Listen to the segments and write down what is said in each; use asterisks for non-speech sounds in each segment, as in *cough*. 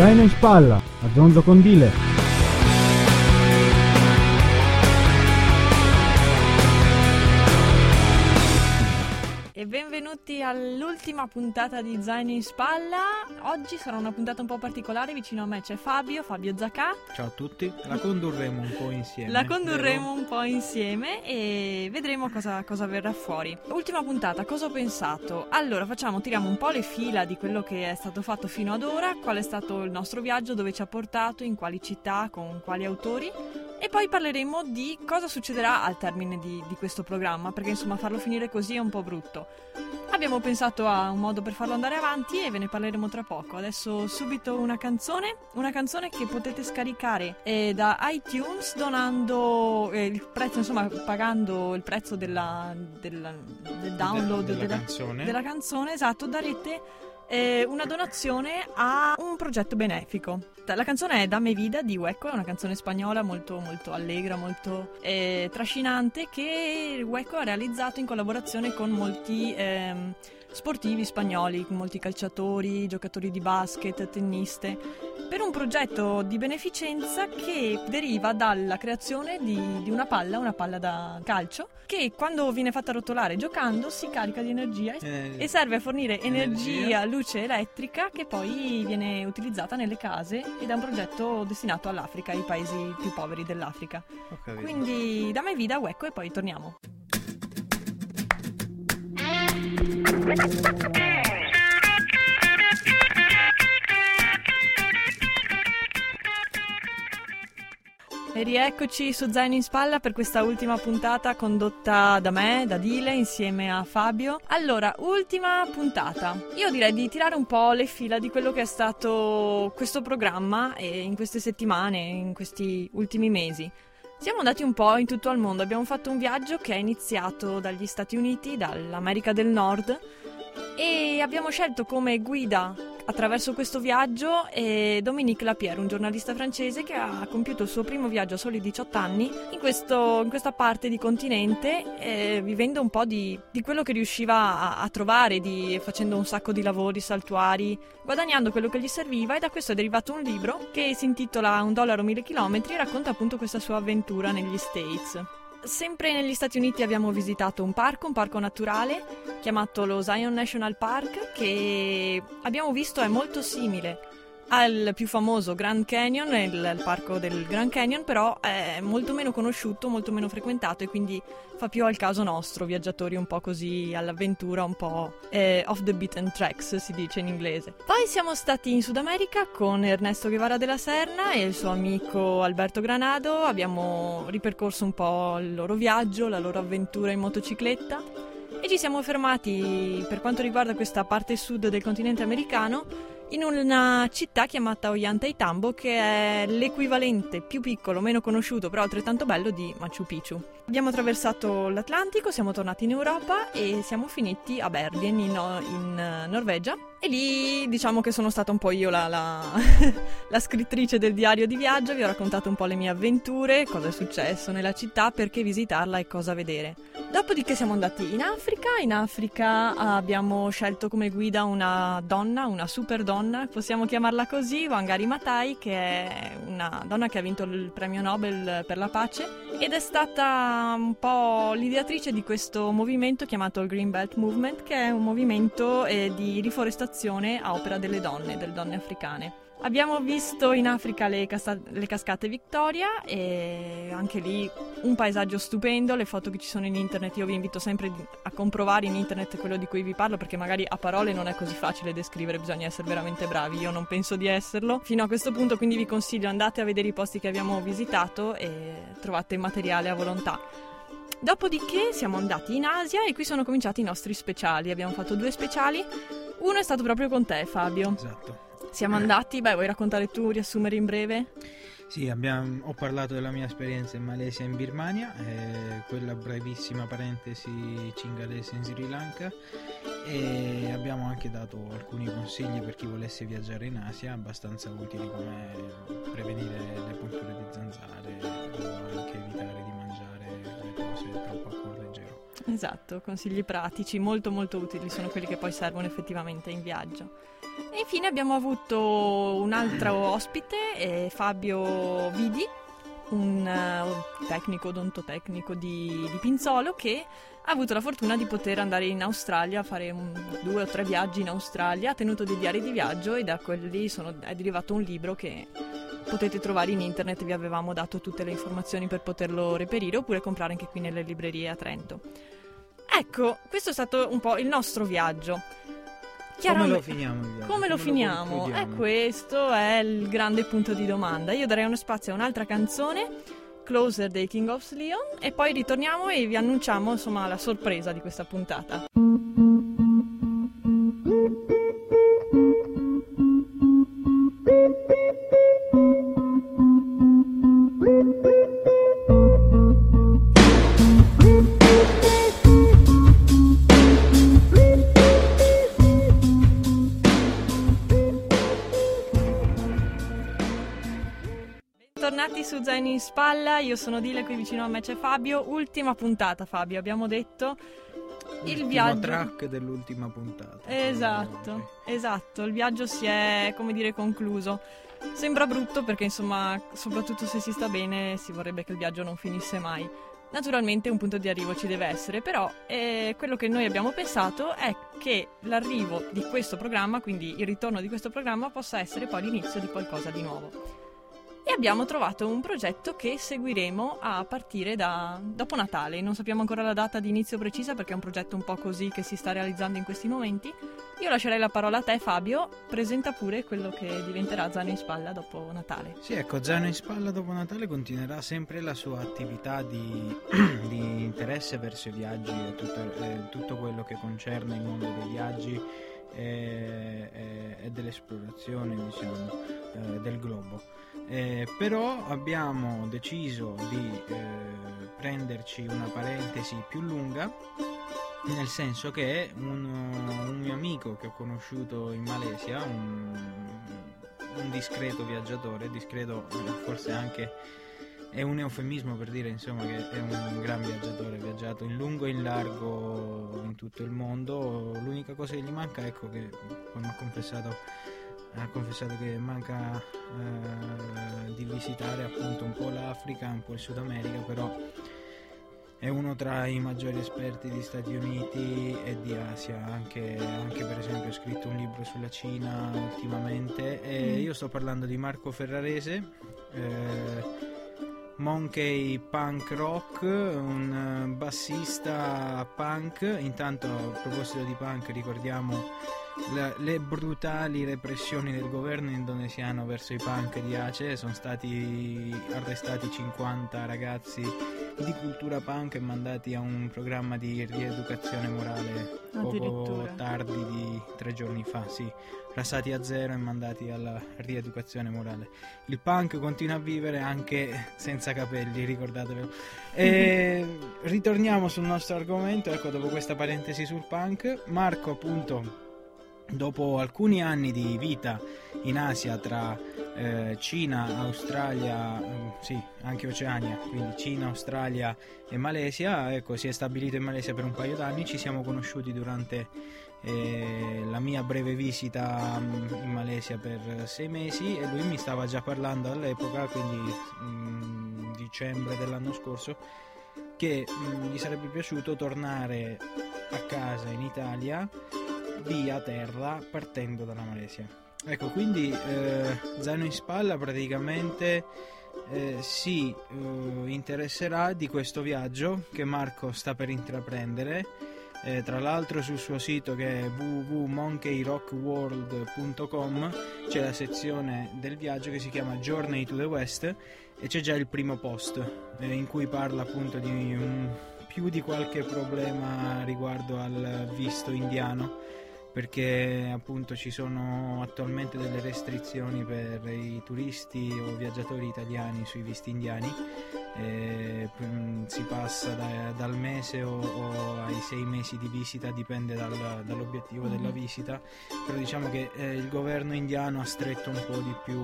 Zaino in spalla, a Zonzo Condile. Benvenuti all'ultima puntata di Zaino in Spalla. Oggi sarà una puntata un po' particolare, vicino a me c'è Fabio, Fabio Zacca. Ciao a tutti, la condurremo un po' insieme. La condurremo vero? un po' insieme e vedremo cosa, cosa, verrà fuori. Ultima puntata, cosa ho pensato? Allora, facciamo, tiriamo un po' le fila di quello che è stato fatto fino ad ora, qual è stato il nostro viaggio, dove ci ha portato, in quali città, con quali autori. E poi parleremo di cosa succederà al termine di, di questo programma, perché insomma farlo finire così è un po' brutto. Abbiamo pensato a un modo per farlo andare avanti e ve ne parleremo tra poco. Adesso subito una canzone, una canzone che potete scaricare eh, da iTunes donando eh, il prezzo, insomma pagando il prezzo della, della, del download De, della, della, canzone. della canzone, esatto, darete eh, una donazione a un progetto benefico. La canzone è Dame Vida di Hueco, è una canzone spagnola molto, molto allegra, molto eh, trascinante che Hueco ha realizzato in collaborazione con molti... Ehm, sportivi spagnoli, molti calciatori, giocatori di basket, tenniste, per un progetto di beneficenza che deriva dalla creazione di, di, una palla, una palla da calcio, che quando viene fatta rotolare giocando si carica di energia eh, e serve a fornire energia, energia, luce elettrica che poi viene utilizzata nelle case ed è un progetto destinato all'Africa, ai paesi più poveri dell'Africa. Quindi da me vida, Wecco e poi torniamo. E rieccoci su Zaino in Spalla per questa ultima puntata condotta da me, da Dile, insieme a Fabio. Allora, ultima puntata. Io direi di tirare un po' le fila di quello che è stato questo programma in queste settimane, in questi ultimi mesi. Siamo andati un po' in tutto il mondo, abbiamo fatto un viaggio che è iniziato dagli Stati Uniti, dall'America del Nord e abbiamo scelto come guida attraverso questo viaggio eh, Dominique Lapierre, un giornalista francese che ha compiuto il suo primo viaggio a soli 18 anni in, questo, in questa parte di continente, eh, vivendo un po' di, di quello che riusciva a, a trovare, di, facendo un sacco di lavori saltuari, guadagnando quello che gli serviva e da questo è derivato un libro che si intitola Un dollaro mille chilometri e racconta appunto questa sua avventura negli States. Sempre negli Stati Uniti abbiamo visitato un parco, un parco naturale chiamato lo Zion National Park che abbiamo visto è molto simile al più famoso Grand Canyon, il, il, parco del Grand Canyon, però è molto meno conosciuto, molto meno frequentato e quindi fa più al caso nostro, viaggiatori un po' così all'avventura, un po' eh, off the beaten tracks si dice in inglese. Poi siamo stati in Sud America con Ernesto Guevara della Serna e il suo amico Alberto Granado, abbiamo ripercorso un po' il loro viaggio, la loro avventura in motocicletta e ci siamo fermati per quanto riguarda questa parte sud del continente americano in una città chiamata Ollantaytambo che è l'equivalente più piccolo, meno conosciuto però altrettanto bello di Machu Picchu. Abbiamo attraversato l'Atlantico, siamo tornati in Europa e siamo finiti a Bergen in, in Norvegia e lì diciamo che sono stata un po' io la, la, *laughs* la, scrittrice del diario di viaggio, vi ho raccontato un po' le mie avventure, cosa è successo nella città, perché visitarla e cosa vedere. Dopodiché siamo andati in Africa, in Africa abbiamo scelto come guida una donna, una super donna, possiamo chiamarla così, Wangari Matai, che è una donna che ha vinto il premio Nobel per la pace ed è stata un po' l'ideatrice di questo movimento chiamato il Green Belt Movement, che è un movimento eh, di riforestazione a opera delle donne, delle donne africane. Abbiamo visto in Africa le, casta- le, cascate Victoria e anche lì un paesaggio stupendo, le foto che ci sono in internet io vi invito sempre a comprovare in internet quello di cui vi parlo perché magari a parole non è così facile descrivere, bisogna essere veramente bravi, io non penso di esserlo. Fino a questo punto quindi vi consiglio andate a vedere i posti che abbiamo visitato e trovate materiale a volontà. Dopodiché siamo andati in Asia e qui sono cominciati i nostri speciali, abbiamo fatto due speciali uno è stato proprio con te, Fabio. Esatto. Siamo andati, beh, vuoi raccontare tu, riassumere in breve? Sì, abbiamo, ho parlato della mia esperienza in Malesia e in Birmania, eh, quella brevissima parentesi cingalese in Sri Lanka e abbiamo anche dato alcuni consigli per chi volesse viaggiare in Asia, abbastanza utili come prevenire le punture di zanzare Esatto, consigli pratici, molto molto utili, sono quelli che poi servono effettivamente in viaggio. E infine abbiamo avuto un altro ospite, eh, Fabio Vidi, un uh, tecnico odontotecnico di, di Pinzolo che ha avuto la fortuna di poter andare in Australia fare un, due o tre viaggi in Australia, ha tenuto dei diari di viaggio e da quelli sono, è derivato un libro che potete trovare in internet, vi avevamo dato tutte le informazioni per poterlo reperire oppure comprare anche qui nelle librerie a Trento. Ecco, questo è stato un po' il nostro viaggio. Come lo finiamo? Come, Come lo finiamo? Lo e questo è il grande punto di domanda. Io darei uno spazio a un'altra canzone, Closer dei King of Leon, e poi ritorniamo e vi annunciamo insomma la sorpresa di questa puntata. Zaini in spalla, io sono Dile, qui vicino a me c'è Fabio. Ultima puntata, Fabio, abbiamo detto. Il viaggio. track dell'ultima puntata. Esatto, esatto, il viaggio si è, come dire, concluso. Sembra brutto perché, insomma, soprattutto se si sta bene, si vorrebbe che il viaggio non finisse mai. Naturalmente un punto di arrivo ci deve essere, però eh, quello che noi abbiamo pensato è che l'arrivo di questo programma, quindi il ritorno di questo programma, possa essere poi l'inizio di qualcosa di nuovo e abbiamo trovato un progetto che seguiremo a partire da dopo Natale. Non sappiamo ancora la data di inizio precisa perché è un progetto un po' così che si sta realizzando in questi momenti. Io lascerei la parola a te Fabio, presenta pure quello che diventerà Zano in Spalla dopo Natale. Sì, ecco, Zano in Spalla dopo Natale continuerà sempre la sua attività di, *clears throat* di interesse verso i viaggi e tutto, eh, tutto quello che concerne il mondo dei viaggi e, e, e dell'esplorazione diciamo, eh, del globo. Eh, però abbiamo deciso di eh, prenderci una parentesi più lunga nel senso che un, un, mio amico che ho conosciuto in Malesia un, un discreto viaggiatore discreto eh, forse anche è un eufemismo per dire insomma che è un gran viaggiatore, ha viaggiato in lungo e in largo in tutto il mondo. L'unica cosa che gli manca, ecco che come ha confessato, ha confessato che manca eh, di visitare appunto un po' l'Africa, un po' il Sud America, però è uno tra i maggiori esperti di Stati Uniti e di Asia, anche, anche, per esempio ha scritto un libro sulla Cina ultimamente e mm. io sto parlando di Marco Ferrarese. Eh, Monkey Punk Rock, un eh, bassista punk. Intanto a proposito di punk ricordiamo le, le, brutali repressioni del governo indonesiano verso i punk di Aceh. Sono stati arrestati 50 ragazzi di cultura punk e mandati a un programma di rieducazione morale poco tardi di tre giorni fa. Sì, rasati a zero e mandati alla rieducazione morale. Il punk continua a vivere anche senza capelli, ricordatevelo. E *laughs* ritorniamo sul nostro argomento, ecco, dopo questa parentesi sul punk, Marco appunto dopo alcuni anni di vita in Asia tra eh, Cina, Australia, eh, sì, anche Oceania, quindi Cina, Australia e Malesia, ecco, si è stabilito in Malesia per un paio d'anni, ci siamo conosciuti durante eh, la mia breve visita in Malesia per sei mesi e lui mi stava già parlando all'epoca, quindi mh, dicembre dell'anno scorso, che mh, gli sarebbe piaciuto tornare a casa in Italia via terra partendo dalla Malesia. Ecco, quindi eh, zaino in spalla praticamente eh, si eh, interesserà di questo viaggio che Marco sta per intraprendere. Eh, tra l'altro sul suo sito che è www.monkeyrockworld.com c'è la sezione del viaggio che si chiama Journey to the West e c'è già il primo post eh, in cui parla appunto di un, più di qualche problema riguardo al visto indiano perché appunto ci sono attualmente delle restrizioni per i turisti o viaggiatori italiani sui visti indiani. E, mm, si passa da, dal mese o, o, ai sei mesi di visita dipende dal, dall'obiettivo mm-hmm. della visita. Però diciamo che eh, il governo indiano ha stretto un po' di più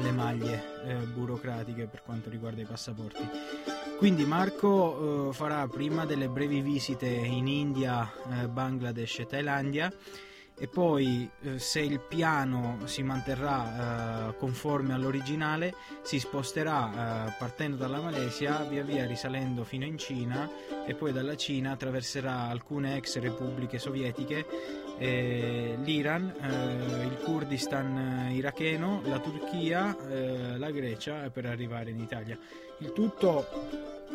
le maglie eh, burocratiche per quanto riguarda i passaporti Quindi Marco eh, farà prima delle brevi visite in India, eh, Bangladesh e Thailandia e poi eh, se il piano si manterrà eh, conforme all'originale si sposterà eh, partendo dalla Malesia via via risalendo fino in Cina e poi dalla Cina attraverserà alcune ex repubbliche sovietiche eh, l'Iran, eh, il Kurdistan iracheno, la Turchia, eh, la Grecia per arrivare in Italia. Il tutto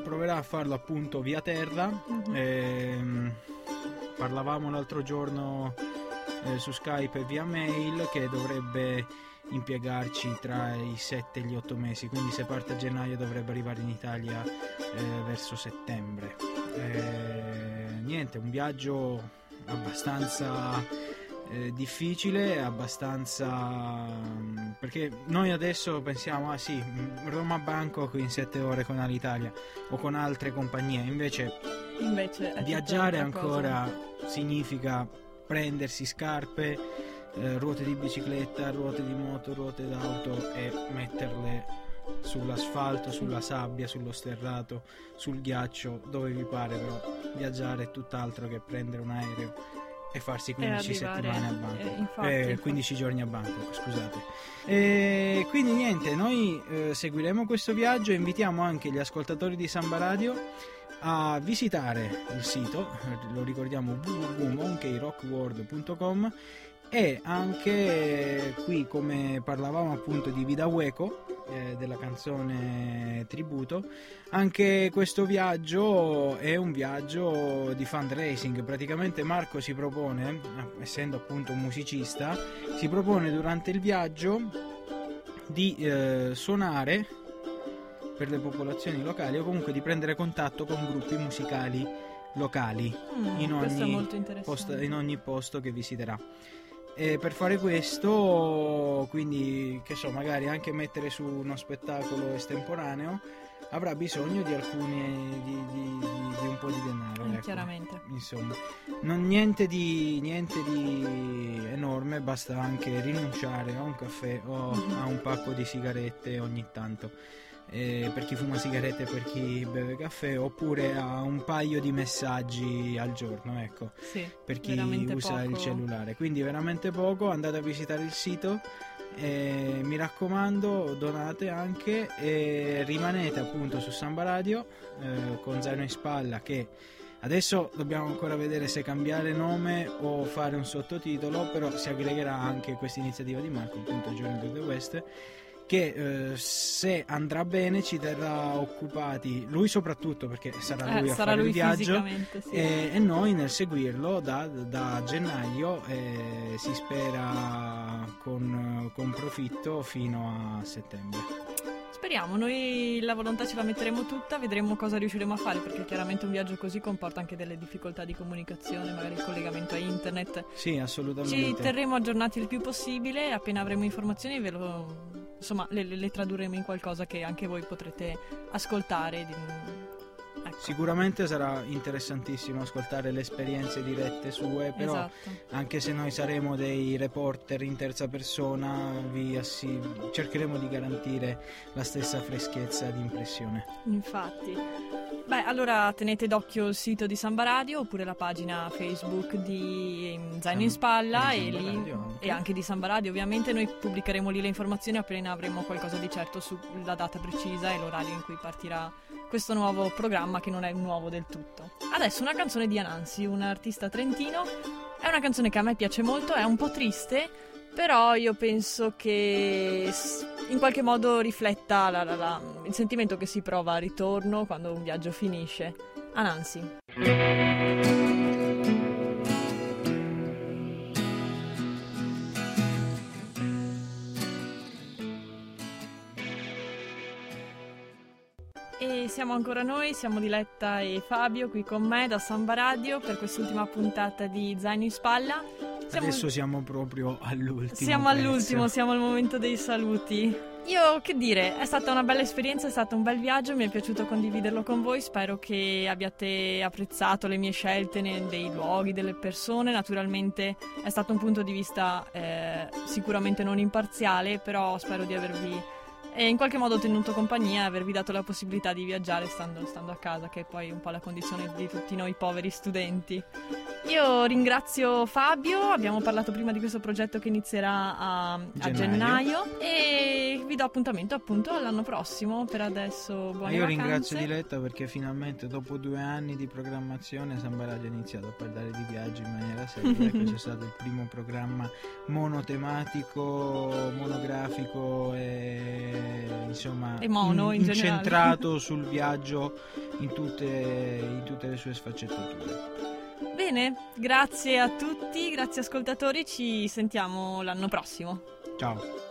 proverà a farlo appunto via terra. Mhm. parlavamo l'altro giorno eh, su Skype e via mail che dovrebbe impiegarci tra i 7 e gli 8 mesi, quindi se parte a gennaio dovrebbe arrivare in Italia eh, verso settembre. Eh, niente, un viaggio abbastanza eh, difficile, abbastanza mm, perché noi adesso pensiamo ah sì, mm, Roma Bangkok in 7 ore con Alitalia o con altre compagnie, invece Invece viaggiare ancora significa prendersi scarpe, eh, ruote di bicicletta, ruote di moto, ruote d'auto e metterle sull'asfalto, sulla sabbia, sullo sterrato, sul ghiaccio, dove vi pare, però viaggiare è tutt'altro che prendere un aereo e farsi 15 arrivare, settimane a eh, Bangkok. infatti, Eh, infatti. 15 giorni a Bangkok, scusate. E quindi niente, noi eh, seguiremo questo viaggio e invitiamo anche gli ascoltatori di Samba Radio a visitare il sito, eh, lo ricordiamo www.monkeyrockworld.com e anche qui come parlavamo appunto di Vida Hueco eh, della canzone tributo. Anche questo viaggio è un viaggio di fundraising. Praticamente Marco si propone eh, essendo appunto un musicista si propone durante il viaggio di eh, suonare per le popolazioni locali o comunque di prendere contatto con gruppi musicali locali Mm, in ogni posto, in ogni posto che visiterà. E per fare questo, quindi, che so, magari anche mettere su uno spettacolo estemporaneo, avrà bisogno di alcuni di, di- di- di un po' di denaro. Mm, ecco. chiaramente. Insomma, non niente di, niente di enorme, basta anche rinunciare a un caffè o Mhm. a un pacco di sigarette ogni tanto. Eh, per chi fuma sigarette e per chi beve caffè, oppure a un paio di messaggi al giorno, ecco Sì, per chi usa il poco. cellulare. Quindi veramente poco, andate a visitare il sito. e mi raccomando, donate anche e rimanete appunto su Samba Radio eh, con Zaino in spalla che adesso dobbiamo ancora vedere se cambiare nome o fare un sottotitolo, però si aggregherà anche questa iniziativa di Marco, appunto Journey to the West che eh, se andrà bene ci terrà occupati lui soprattutto perché sarà Eh, lui a sarà fare lui il viaggio sì. e, e noi nel seguirlo da, da gennaio eh, si spera con, con profitto fino a settembre. Speriamo, noi la volontà ce la metteremo tutta, vedremo cosa riusciremo a fare, perché chiaramente un viaggio così comporta anche delle difficoltà di comunicazione, magari il collegamento a internet. Sì, Ci assolutamente. terremo aggiornati il più possibile, appena avremo informazioni ve lo, insomma, le, le- tradurremo in qualcosa che anche voi potrete ascoltare. di- Sicuramente sarà interessantissimo ascoltare le esperienze dirette sue, però esatto. anche se noi saremo dei reporter in terza persona, vi assi- cercheremo di garantire la stessa freschezza di impressione. Infatti. Beh, allora tenete d'occhio il sito di Samba Radio oppure la pagina Facebook di Zaino in Spalla e, lì, anche. e anche di Samba Radio. Ovviamente noi pubblicheremo lì le informazioni appena avremo qualcosa di certo sulla data precisa e l'orario in cui partirà questo nuovo programma che non è nuovo del tutto. Adesso una canzone di Anansi, un artista trentino. È una canzone che a me piace molto, è un po' triste, però io penso che in qualche modo rifletta la- la- la- il sentimento che si prova a ritorno quando un viaggio finisce. Anansi. Siamo ancora noi, siamo Diletta e Fabio qui con me da Samba Radio per quest'ultima puntata di Zaino in Spalla. Siamo- Adesso siamo proprio all'ultimo. siamo pezzo. all'ultimo, siamo al momento dei saluti. Io che dire, è stata una bella esperienza, è stato un bel viaggio, mi è piaciuto condividerlo con voi, spero che abbiate apprezzato le mie scelte dei luoghi, delle persone, naturalmente è stato un punto di vista eh, sicuramente non imparziale, però spero di avervi e in qualche modo tenuto compagnia avervi dato la possibilità di viaggiare stando, stando a casa, che è poi un po' la condizione di tutti noi poveri studenti. Io ringrazio Fabio, abbiamo parlato prima di questo progetto che inizierà a, a gennaio. gennaio. e vi do appuntamento appunto all'anno prossimo. Per adesso buone Io vacanze. ringrazio Diletta perché finalmente dopo due anni di programmazione Samba Radio ha iniziato a parlare di viaggi in maniera seria. questo è *laughs* stato il primo programma monotematico, monografico e insomma e mono, in, in incentrato sul viaggio in tutte, in tutte le sue sfaccettature. Bene, grazie a tutti, grazie ascoltatori, ci sentiamo l'anno prossimo. Ciao.